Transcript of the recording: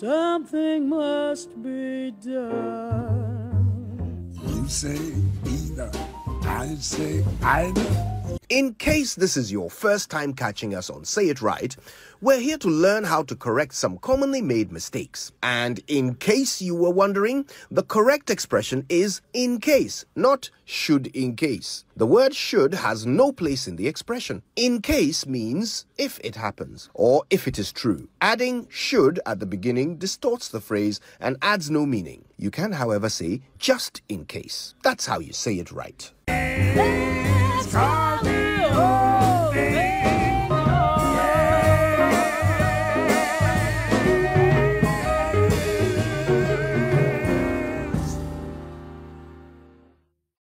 Something must be done. You say either. I say either. In case this is your first time catching us on Say It Right, we're here to learn how to correct some commonly made mistakes. And in case you were wondering, the correct expression is in case, not should in case. The word should has no place in the expression. In case means if it happens or if it is true. Adding should at the beginning distorts the phrase and adds no meaning. You can, however, say just in case. That's how you say it right.